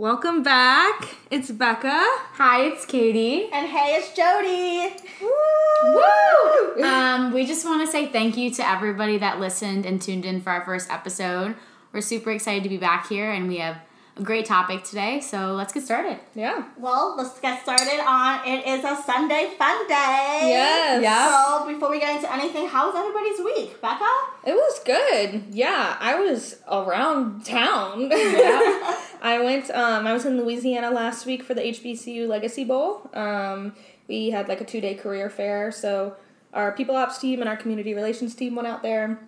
Welcome back. It's Becca. Hi, it's Katie. And hey, it's Jody. Woo! um, we just want to say thank you to everybody that listened and tuned in for our first episode. We're super excited to be back here, and we have a great topic today. So let's get started. Yeah. Well, let's get started on it is a Sunday fun day. Yes. Yeah. So before we get into anything, how was everybody's week, Becca? It was good. Yeah, I was around town. I went. Um, I was in Louisiana last week for the HBCU Legacy Bowl. Um, we had like a two day career fair. So our people ops team and our community relations team went out there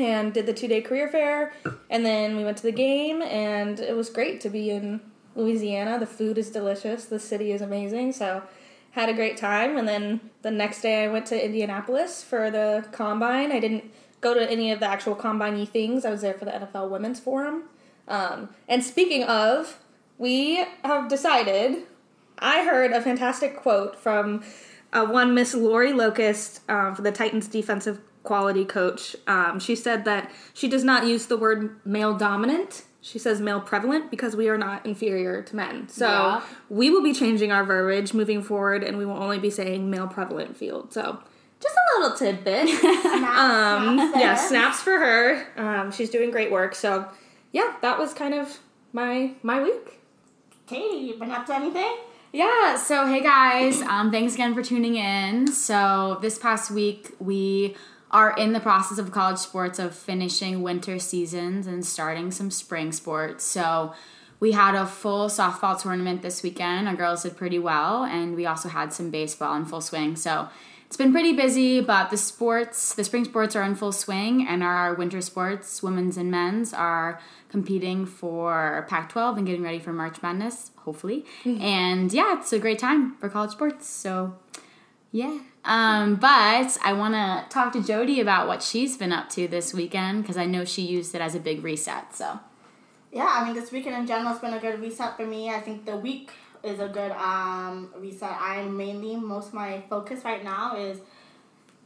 and did the two day career fair, and then we went to the game, and it was great to be in Louisiana. The food is delicious. The city is amazing. So had a great time and then the next day i went to indianapolis for the combine i didn't go to any of the actual combine things i was there for the nfl women's forum um, and speaking of we have decided i heard a fantastic quote from uh, one miss lori locust um, for the titans defensive quality coach um, she said that she does not use the word male dominant. She says male prevalent because we are not inferior to men. So Yeah. we will be changing our verbiage moving forward and we will only be saying male prevalent field. So just a little tidbit. Snaps, um snaps yeah snaps for her. Um she's doing great work. So yeah that was kind of my my week. Katie, you been up to anything? Yeah, so hey guys, um, thanks again for tuning in. So this past week we are in the process of college sports of finishing winter seasons and starting some spring sports. So we had a full softball tournament this weekend. Our girls did pretty well, and we also had some baseball in full swing. So it's been pretty busy, but the sports, the spring sports are in full swing, and our winter sports, women's and men's, are competing for Pac 12 and getting ready for March Madness, hopefully. Mm-hmm. And yeah, it's a great time for college sports. So yeah. Um, but I want to talk to Jody about what she's been up to this weekend because I know she used it as a big reset. So Yeah, I mean, this weekend in general has been a good reset for me. I think the week is a good um, reset. I'm mainly, most of my focus right now is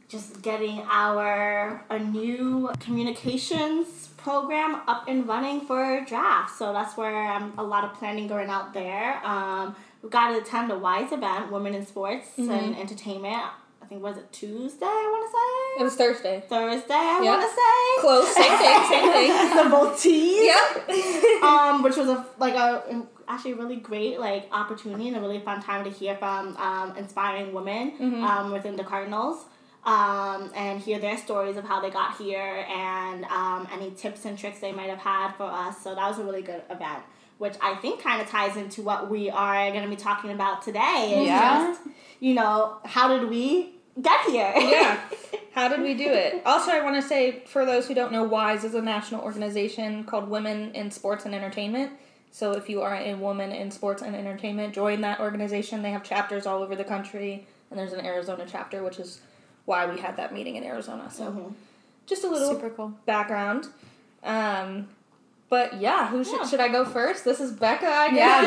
just getting our a new communications program up and running for draft. So that's where I'm a lot of planning going out there. Um, we got to attend the WISE event, Women in Sports and Entertainment. Think was it Tuesday? I want to say it was thursday Thursday. I Yeah. want to say close same thing same thing the teas yep um, which was a like a actually really great like opportunity and a really fun time to hear from um, inspiring women Mm-hmm. um, within the Cardinals. Um, and hear their stories of how they got here and um, any tips and tricks they might have had for us. So that was a really good event, which I think kind of ties into what we are going to be talking about today. Yeah. just, you know, how did we get here? yeah. How did we do it? Also, I want to say for those who don't know, WISE is a national organization called Women in Sports and Entertainment. So if you are a woman in sports and entertainment, join that organization. They have chapters all over the country, and there's an Arizona chapter, which is why we had that meeting in Arizona. So just a little super cool. background. Um, but yeah, who should, Yeah. should I go first? This is Becca. I guess. Yeah,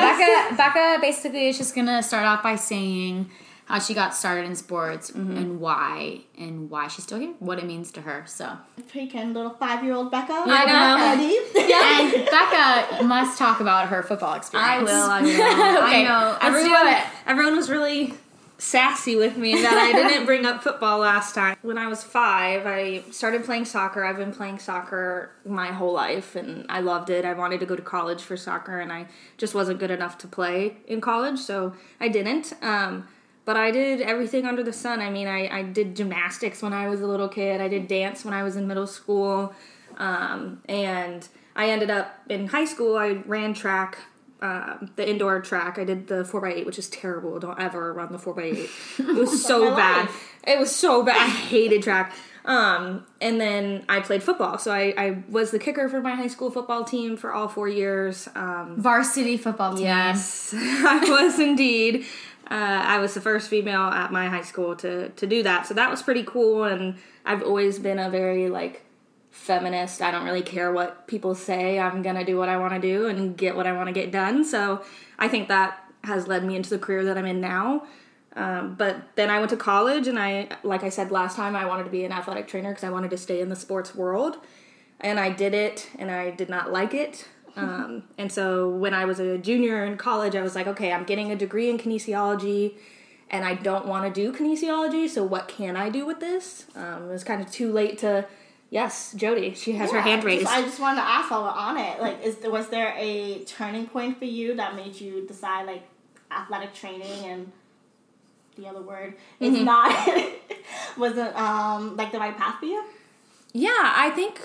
Becca. Becca basically is just gonna start off by saying how she got started in sports and why and why she's still here, what it means to her. So, Freaking little five year old Becca. I know. Ready? and Becca must talk about her football experience. I will. I will. I Okay, know. let's everyone, do it. everyone was really sassy with me that I didn't bring up football last time. When I was five, I started playing soccer. I've been playing soccer my whole life, and I loved it. I wanted to go to college for soccer, and I just wasn't good enough to play in college, so I didn't. Um, but I did everything under the sun. I mean, I, I did gymnastics when I was a little kid. I did dance when I was in middle school. Um, and I ended up in high school, I ran track, um, the indoor track. I did the 4x8, which is terrible. Don't ever run the 4x8. It was so bad. life. It was so bad. I hated track. Um, and then I played football. So I, I was the kicker for my high school football team for all four years. Um, Varsity football team. Yes, I was indeed. Uh, I was the first female at my high school to to do that, so that was pretty cool. And I've always been a very like feminist. I don't really care what people say. I'm gonna do what I want to do and get what I want to get done. So I think that has led me into the career that I'm in now. Um, but then I went to college, and I, like I said last time, I wanted to be an athletic trainer because I wanted to stay in the sports world. And I did it, and I did not like it. Um, and so when I was a junior in college, I was like, okay, I'm getting a degree in kinesiology and I don't want to do kinesiology, so what can I do with this? Um, it was kind of too late to. Yes, Jody, she has her hand raised. just- I just wanted to ask while we're on it, like, is was there a turning point for you that made you decide like athletic training and the other word is Mm-hmm. not wasn't um like the right path for you? Yeah, I think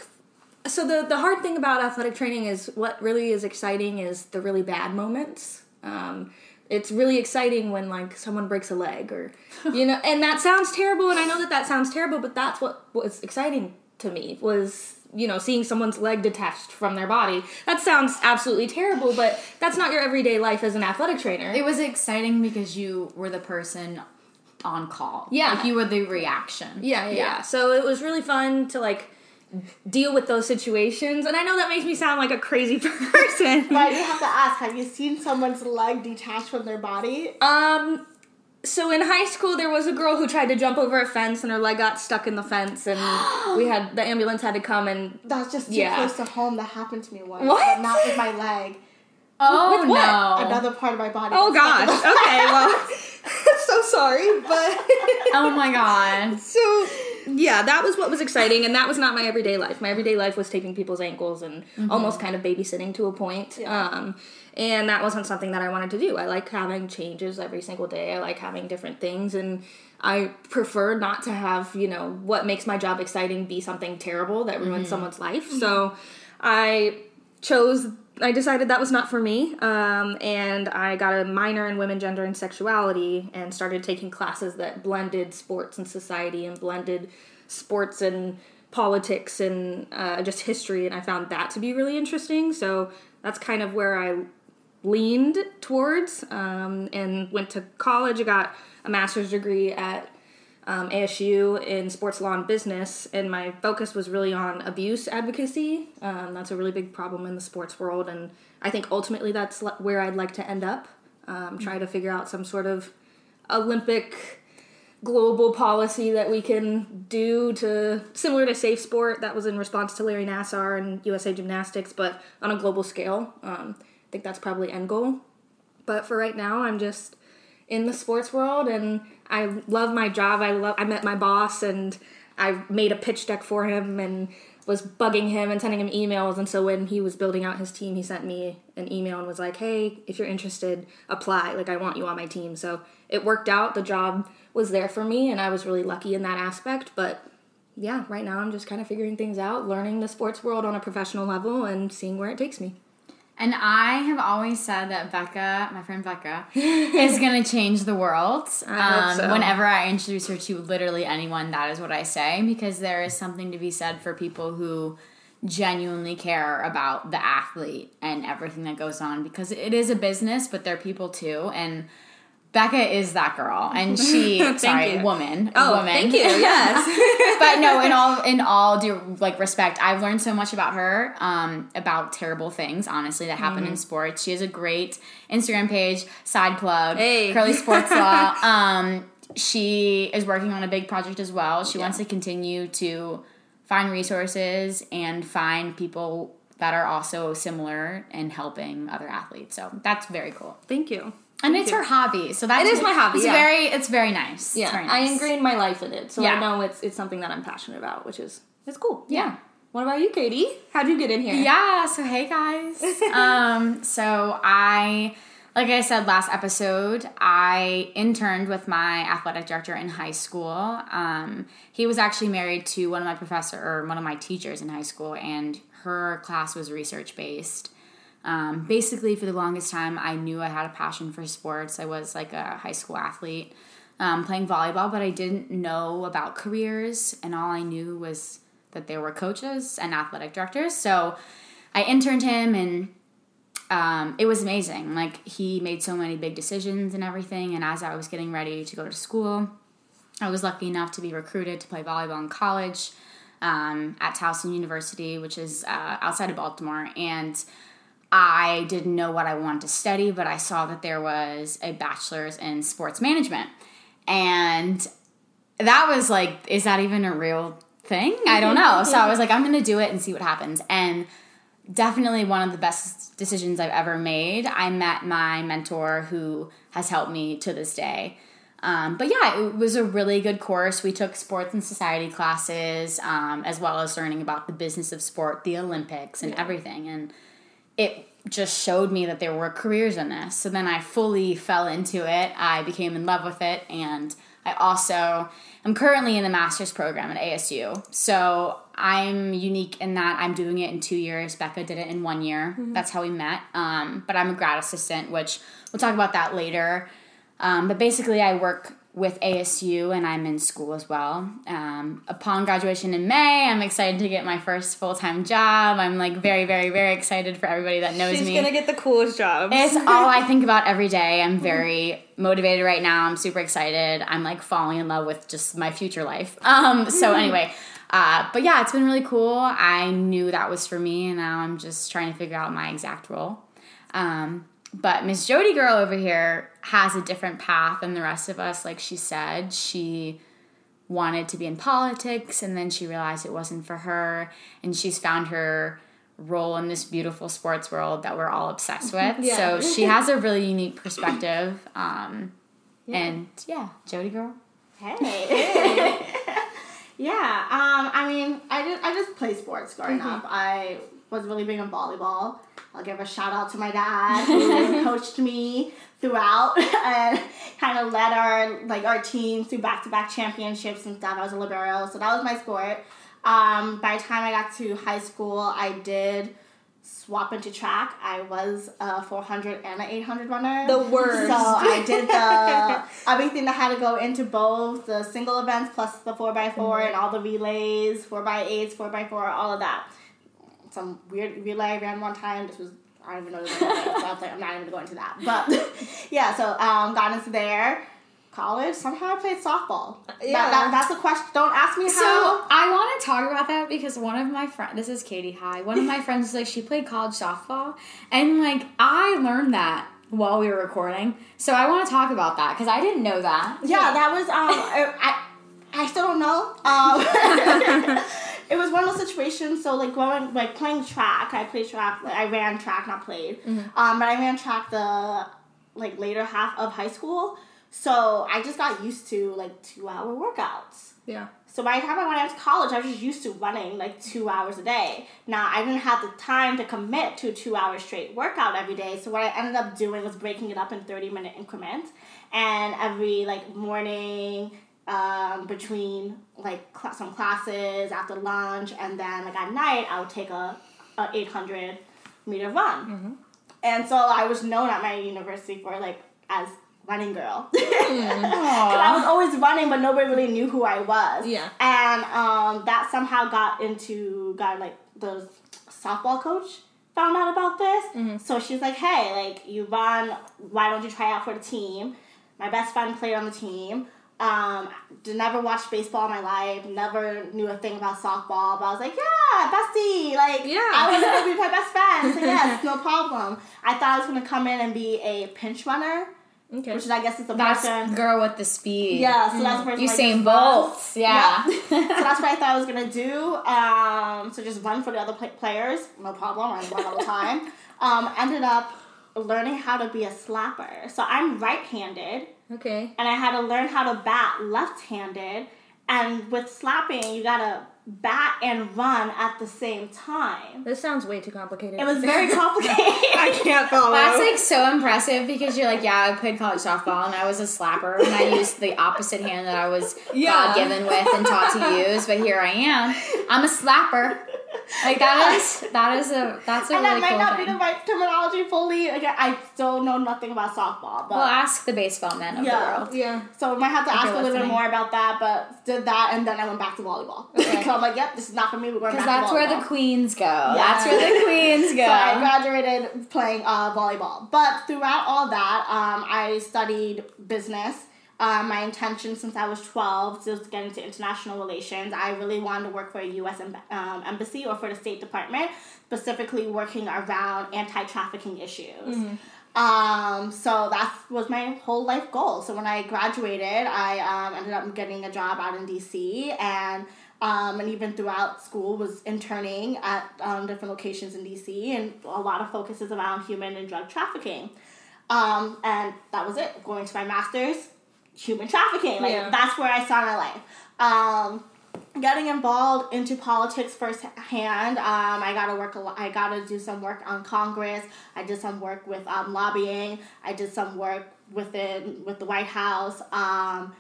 so. The the hard thing about athletic training is what really is exciting is the really bad moments. Um, it's really exciting when like someone breaks a leg or you know, and that sounds terrible. And I know that that sounds terrible, but that's what was exciting to me was you know seeing someone's leg detached from their body. That sounds absolutely terrible, but that's not your everyday life as an athletic trainer. It was exciting because you were the person on call. Yeah. Like you were the reaction. Yeah, yeah, yeah. So it was really fun to like deal with those situations. And I know that makes me sound like a crazy person. But I do have to ask: Have you seen someone's leg detached from their body? um so in high school there was a girl who tried to jump over a fence and her leg got stuck in the fence and we had the ambulance had to come and That's just too Yeah. close to home. That happened to me once. What? But not with my leg. Oh no. Another part of my body. Oh gosh. stuck in the- Okay, well so sorry, but Oh my god. so yeah, that was what was exciting, and that was not my everyday life. My everyday life was taping people's ankles and mm-hmm. almost kind of babysitting to a point. Yeah. Um, and that wasn't something that I wanted to do. I like having changes every single day. I like having different things, and I prefer not to have you know what makes my job exciting be something terrible that ruins mm-hmm. someone's life. Mm-hmm. So I chose I decided that was not for me, um, and I got a minor in women, gender, and sexuality, and started taking classes that blended sports and society and blended sports and politics and uh, just history, and I found that to be really interesting. So that's kind of where I leaned towards, um, and went to college. I got a master's degree at um, ASU in sports law and business, and my focus was really on abuse advocacy. Um, that's a really big problem in the sports world, and I think ultimately that's where I'd like to end up. Um, try to figure out some sort of Olympic global policy that we can do to similar to safe sport that was in response to Larry Nassar and USA Gymnastics, but on a global scale. Um, I think that's probably end goal. But for right now, I'm just in the sports world and I love my job. I love I met my boss and I made a pitch deck for him and was bugging him and sending him emails and so when he was building out his team he sent me an email and was like, "Hey, if you're interested, apply. Like I want you on my team." So it worked out. The job was there for me and I was really lucky in that aspect, but yeah, right now I'm just kind of figuring things out, learning the sports world on a professional level and seeing where it takes me. And I have always said that Becca, my friend Becca, is going to change the world. Um, I hope so. Whenever I introduce her to literally anyone, that is what I say because there is something to be said for people who genuinely care about the athlete and everything that goes on because it is a business, but they're people too. And Becca is that girl, and she sorry, you. woman, Oh, woman. thank you. Yes. but no, in all in all due like respect, I've learned so much about her, um, about terrible things, honestly, that happen Mm-hmm. in sports. She has a great Instagram page, side plug, Hey. Curly Sports Law. Um, she is working on a big project as well. She Yeah. wants to continue to find resources and find people that are also similar and helping other athletes. So that's very cool. Thank you. And it's her hobby, so that's It is my hobby, It's yeah. very, it's very nice. Yeah, very I nice. ingrained my life in it, so Yeah. I know it's it's something that I'm passionate about, which is it's cool. Yeah. What about you, Katie? How'd you get in here? Yeah, so hey guys. um, so I like I said last episode, I interned with my athletic director in high school. Um, he was actually married to one of my professor or one of my teachers in high school, and her class was research based. Um, basically, for the longest time, I knew I had a passion for sports. I was like a high school athlete um, playing volleyball, but I didn't know about careers, and all I knew was that there were coaches and athletic directors. So I interned him, and um, it was amazing. Like, he made so many big decisions and everything. And as I was getting ready to go to school, I was lucky enough to be recruited to play volleyball in college um, at Towson University, which is uh, outside of Baltimore. And I didn't know what I wanted to study, but I saw that there was a bachelor's in sports management. And that was like, is that even a real thing? I don't know. So I was like, I'm going to do it and see what happens. And definitely one of the best decisions I've ever made. I met my mentor who has helped me to this day. Um, but yeah, it was a really good course. We took sports and society classes, um, as well as learning about the business of sport, the Olympics, and yeah. everything. And it just showed me that there were careers in this. So then I fully fell into it. I became in love with it. And I also am currently in the master's program at ASU. So I'm unique in that I'm doing it in two years. Becca did it in one year. Mm-hmm. That's how we met. Um, but I'm a grad assistant, which we'll talk about that later. Um, but basically, I work with ASU and I'm in school as well. Um, upon graduation in May, I'm excited to get my first full time job. I'm like very, very, very excited for everybody that knows She's me. She's gonna get the coolest job. It's all I think about every day. I'm very motivated right now. I'm super excited. I'm like falling in love with just my future life. Um, so anyway. Uh, but yeah, it's been really cool. I knew that was for me, and now I'm just trying to figure out my exact role. Um, but Miss Jody girl over here has a different path than the rest of us. Like she said, she wanted to be in politics and then she realized it wasn't for her and she's found her role in this beautiful sports world that we're all obsessed with. yeah. So she has a really unique perspective. Um, yeah. And yeah, Jody girl. Hey. yeah. Um, I mean, I just I just play sports growing mm-hmm. up. I was really big on volleyball. I'll give a shout out to my dad who coached me throughout and kind of led our like our team through back to back championships and stuff. I was a libero, so that was my sport. Um, by the time I got to high school, I did swap into track. I was a 400 and an 800 runner. The worst. So I did the everything that had to go into both the single events plus the 4x4 mm-hmm. and all the relays, 4x8s, 4x4, all of that some weird relay I ran one time. This was I don't even know. The name so I was like, I'm not even going to go into that. But yeah, so um, got into there. College, somehow I played softball. Yeah, that, that, that's a question. Don't ask me how. So I want to talk about that because one of my friends, this is Katie Hi, one of my friends is like, she played college softball. And like, I learned that while we were recording. So I want to talk about that because I didn't know that. Yeah, that was, um, I, I still don't know. Um, it was one of those situations. So like going like playing track, I played track. Like, I ran track, not played. Mm-hmm. Um, but I ran track the like later half of high school. So I just got used to like two hour workouts. Yeah. So by the time I went into college, I was just used to running like two hours a day. Now I didn't have the time to commit to a two hour straight workout every day. So what I ended up doing was breaking it up in thirty minute increments, and every like morning, um, between like cl- some classes after lunch, and then like at night I would take a, a 800 meter run. Mm-hmm. And so I was known at my university for like as running girl. mm. I was always running, but nobody really knew who I was. Yeah. And um, that somehow got into got like the softball coach found out about this. Mm-hmm. So she's like, "Hey, like you run. Why don't you try out for the team?" My best friend played on the team. Um, never watched baseball in my life. Never knew a thing about softball. But I was like, yeah, bestie. Like, yeah. I was gonna be my best friend. So yes, no problem. I thought I was gonna come in and be a pinch runner. Okay. Which is, I guess, is the that's person. girl with the speed. Yeah, so that's the person. Usain Bolt. Yeah. yeah. so that's what I thought I was gonna do. Um, so just run for the other players, no problem. I run all the time. Um, ended up learning how to be a slapper. So I'm right-handed. Okay. And I had to learn how to bat left-handed. And with slapping, you gotta bat and run at the same time. This sounds way too complicated. It was very complicated. I can't follow. That's like so impressive because you're like, yeah, I played college softball and I was a slapper and I used the opposite hand that I was yeah. God given with and taught to use, but here I am. I'm a slapper. Like that is that is a that's a and really that might cool not thing. be the right terminology fully. Again, I still know nothing about softball. But we'll ask the baseball men of yeah, the world. Yeah. So we might have to if ask a little bit more about that. But did that, and then I went back to volleyball. Okay. so I'm like, yep, this is not for me. We're going back that's to where the queens go. Yeah. That's where the queens go. so I graduated playing uh, volleyball. But throughout all that, um, I studied business. Uh, my intention since I was 12 was to get into international relations. I really wanted to work for a U.S. Em- um, embassy or for the State Department, specifically working around anti trafficking issues. Mm-hmm. Um, so that was my whole life goal. So when I graduated, I um, ended up getting a job out in DC and um, and even throughout school was interning at um, different locations in DC, and a lot of focus is around human and drug trafficking. Um, and that was it. Going to my master's, human trafficking. Like Yeah. that's where I saw my life. Um, getting involved into politics firsthand. Um, I gotta work a lot. I gotta do some work on Congress. I did some work with um, lobbying. I did some work within with the White House. Um,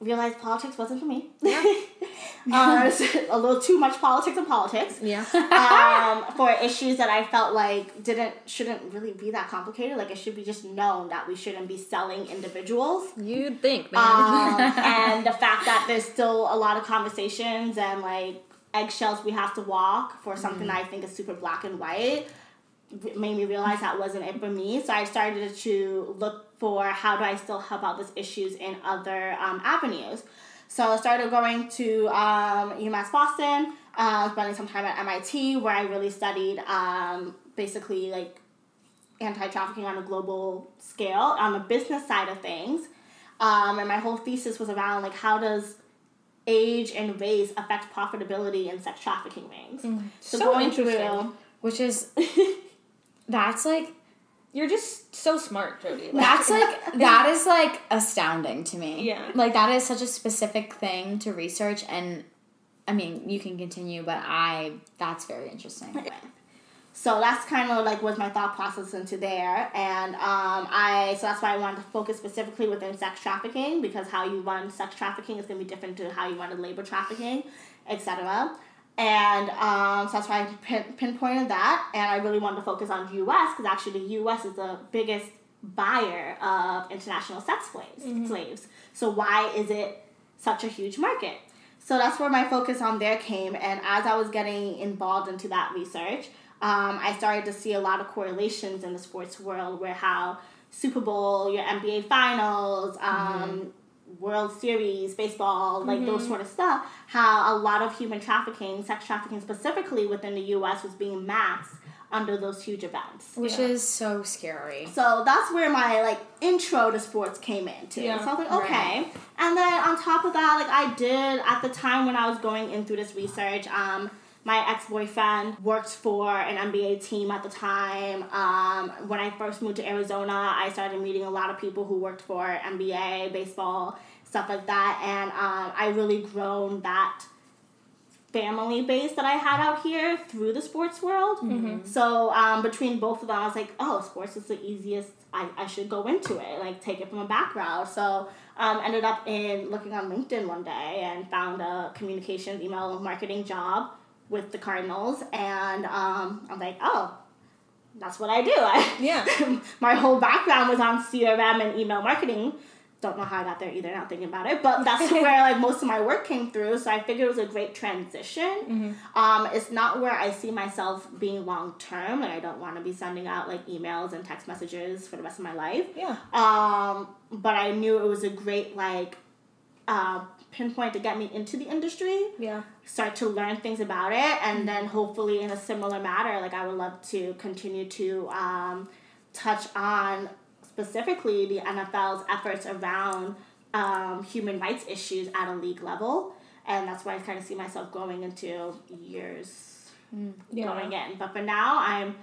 realized politics wasn't for me. uh, a little too much politics and politics Yeah. um, for issues that I felt like didn't shouldn't really be that complicated. Like it should be just known that we shouldn't be selling individuals. You'd think, man. Um, and the fact that there's still a lot of conversations and like eggshells we have to walk for something that I think is super black and white made me realize that wasn't it for me. So I started to look for how do I still help out these issues in other um, avenues. So I started going to um, UMass Boston, uh, spending some time at MIT where I really studied um, basically like anti-trafficking on a global scale on the business side of things. Um, and my whole thesis was around like how does age and race affect profitability in sex trafficking rings. So, So going interesting. through Which is that's like You're just so smart, Jody. Like, that's like that is like astounding to me. Yeah. Like that is such a specific thing to research and I mean, you can continue, but I that's very interesting. So that's kind of like was my thought process into there, and um, I so that's why I wanted to focus specifically within sex trafficking because how you run sex trafficking is going to be different to how you run labor trafficking, etc. And um, so that's why I pin, pinpointed that, and I really wanted to focus on the U.S. because actually the U.S. is the biggest buyer of international sex slaves. Slaves. So why is it such a huge market? So that's where my focus on there came. And as I was getting involved into that research, um, I started to see a lot of correlations in the sports world where how Super Bowl, your NBA Finals, um, World Series, baseball, like those sort of stuff, how a lot of human trafficking, sex trafficking specifically within the U.S. was being masked under those huge events. Which Yeah. is so scary. So that's where my like intro to sports came into. Yeah. So I was like, okay. And then on top of that, like I did at the time when I was going in through this research, um, my ex boyfriend worked for an NBA team at the time. Um, when I first moved to Arizona, I started meeting a lot of people who worked for NBA, baseball, stuff like that, and um, I really grown that family base that I had out here through the sports world. So um, between both of them, I was like, oh, sports is the easiest. I, I should go into it, like take it from a background. So um, ended up in looking on LinkedIn one day and found a communications email marketing job with the Cardinals, and um, I'm like, oh, that's what I do. I, Yeah. my whole background was on CRM and email marketing. Don't know how I got there either. Not thinking about it, but that's where like most of my work came through. So I figured it was a great transition. Um, it's not where I see myself being long term. Like I don't want to be sending out like emails and text messages for the rest of my life. Yeah. Um, but I knew it was a great like uh, pinpoint to get me into the industry Yeah. start to learn things about it and then hopefully in a similar matter like i would love to continue to um, touch on specifically the nfl's efforts around um, human rights issues at a league level and that's why i kind of see myself growing into years Yeah. going in but for now i'm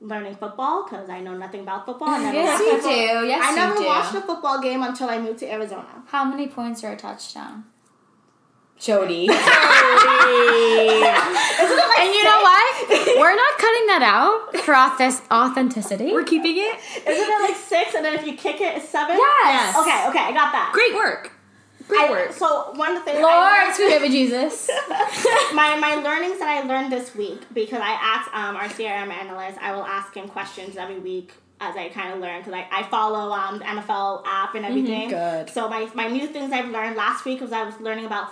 learning football because i know nothing about football I never Yes, you a do. Yes, i never do. watched a football game until i moved to arizona How many points are a touchdown? Jody. and you know what? We're not cutting that out for authentic- authenticity. We're keeping it. isn't it like six and then if you kick it it's seven Yes. okay okay i got that Great work. Great I- work. So one of the things Lord, I sweet baby Jesus. my my learnings that I learned this week because I asked um, our CRM analyst, I will ask him questions every week as I kind of learn because I, I follow um, the NFL app and everything. good. So my my new things I've learned last week was I was learning about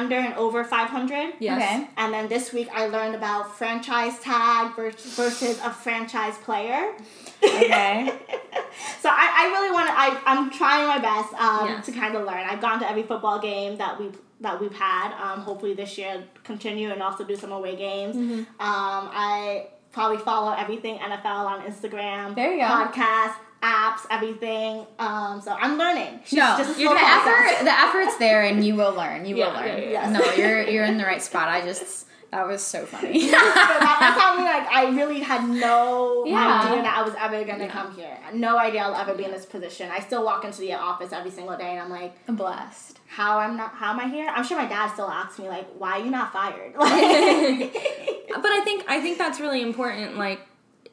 under and over five hundred. Yes. Okay. And then this week I learned about franchise tag versus a franchise player. Okay. So I, I really want to. I I'm trying my best um, Yes. to kind of learn. I've gone to every football game that we've that we've had. Um, hopefully this year continue and also do some away games. Mm-hmm. Um, I probably follow everything NFL on Instagram. There you go. Podcasts, apps. everything. Um, so I'm learning. She's No, just you're the process. effort. The effort's there, and you will learn. You Yeah, will learn. yeah, yeah. No, you're you're in the right spot. I just that was so funny. But that, that's how like I really had no Yeah. idea that I was ever gonna come here. No idea I'll ever be in this position. I still walk into the office every single day and I'm like, I'm blessed. how I'm not how am I here? I'm sure my dad still asks me like, why are you not fired? But I think I think that's really important. Like,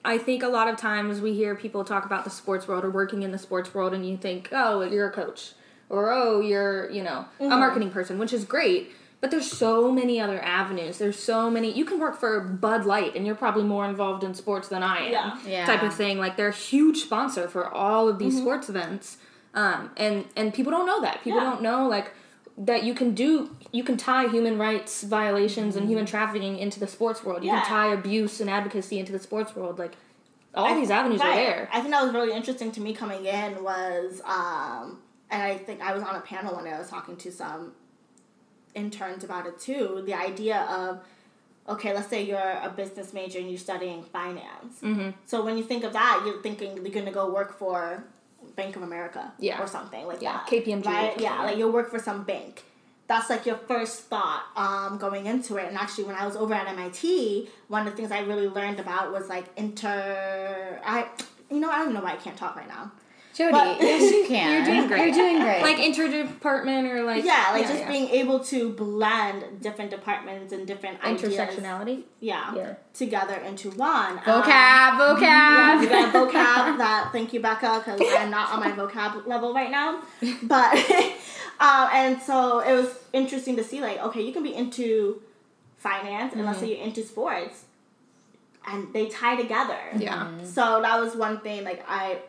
I think a lot of times we hear people talk about the sports world or working in the sports world, and you think, oh, you're a coach, or oh, you're you know a marketing person, which is great. But there's so many other avenues. There's so many. You can work for Bud Light, and you're probably more involved in sports than I am. Yeah. Yeah. Type of thing. Like they're a huge sponsor for all of these sports events, um, and and people don't know that. People Yeah. don't know like that you can do you can tie human rights violations and human trafficking into the sports world. You Yeah. can tie abuse and advocacy into the sports world. Like all I- these avenues are there. I think that was really interesting to me coming in was, um, and I think I was on a panel when I was talking to some interns about it too. The idea of, okay, let's say you're a business major and you're studying finance. Mm-hmm. So when you think of that, you're thinking you're gonna go work for Bank of America, Yeah. or something like Yeah, that. KPMG right? Yeah, like you'll work for some bank. That's like your first thought um, going into it. And actually, when I was over at MIT, one of the things I really learned about was like inter. I, you know, I don't even know why I can't talk right now. Jody, But- yes, you can. You're doing great. You're doing great. Like interdepartment or like Yeah, like just yeah. being able to blend different departments and different ideas, intersectionality. yeah, Yeah. together into one. Um, vocab, Yeah, vocab. we got vocab that. Thank you, Becca, because I'm not on my vocab level right now. But um, and so it was interesting to see, like, okay, you can be into finance, and let's say you're into sports, and they tie together. Yeah. So that was one thing. Like I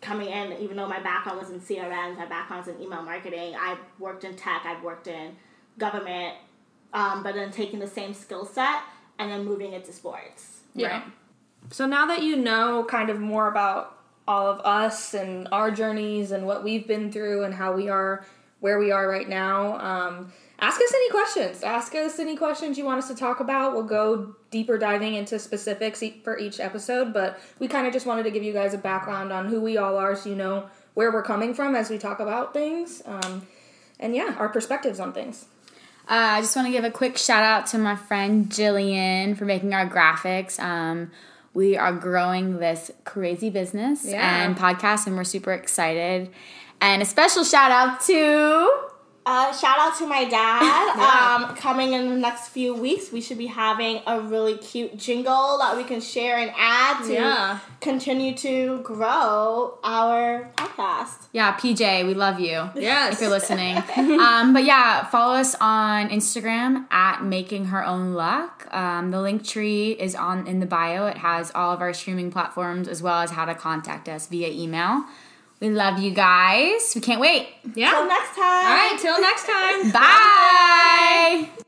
coming in, even though my background was in CRM, my background was in email marketing. I worked in tech. I've worked in government, um, but then taking the same skill set and then moving it to sports. Yeah. Right. So now that you know kind of more about all of us and our journeys and what we've been through and how we are where we are right now, um, ask us any questions. Ask us any questions you want us to talk about. We'll go deeper diving into specifics for each episode, but we kind of just wanted to give you guys a background on who we all are so you know where we're coming from as we talk about things. Um, and yeah, our perspectives on things. Uh, I just want to give a quick shout out to my friend Jillian for making our graphics. Um, we are growing this crazy business Yeah. and podcast, and we're super excited. And a special shout out to Uh, shout out to my dad. Yeah. um, coming in the next few weeks, we should be having a really cute jingle that we can share and add to Yeah. continue to grow our podcast. yeah PJ. We love you. Yes. if you're listening. um, but yeah, follow us on Instagram at Making Her Own Luck. Um, the link tree is on in the bio. It has all of our streaming platforms as well as how to contact us via email. We love you guys. We can't wait. Yeah. Till next time. All right. Till next time. Bye. Bye.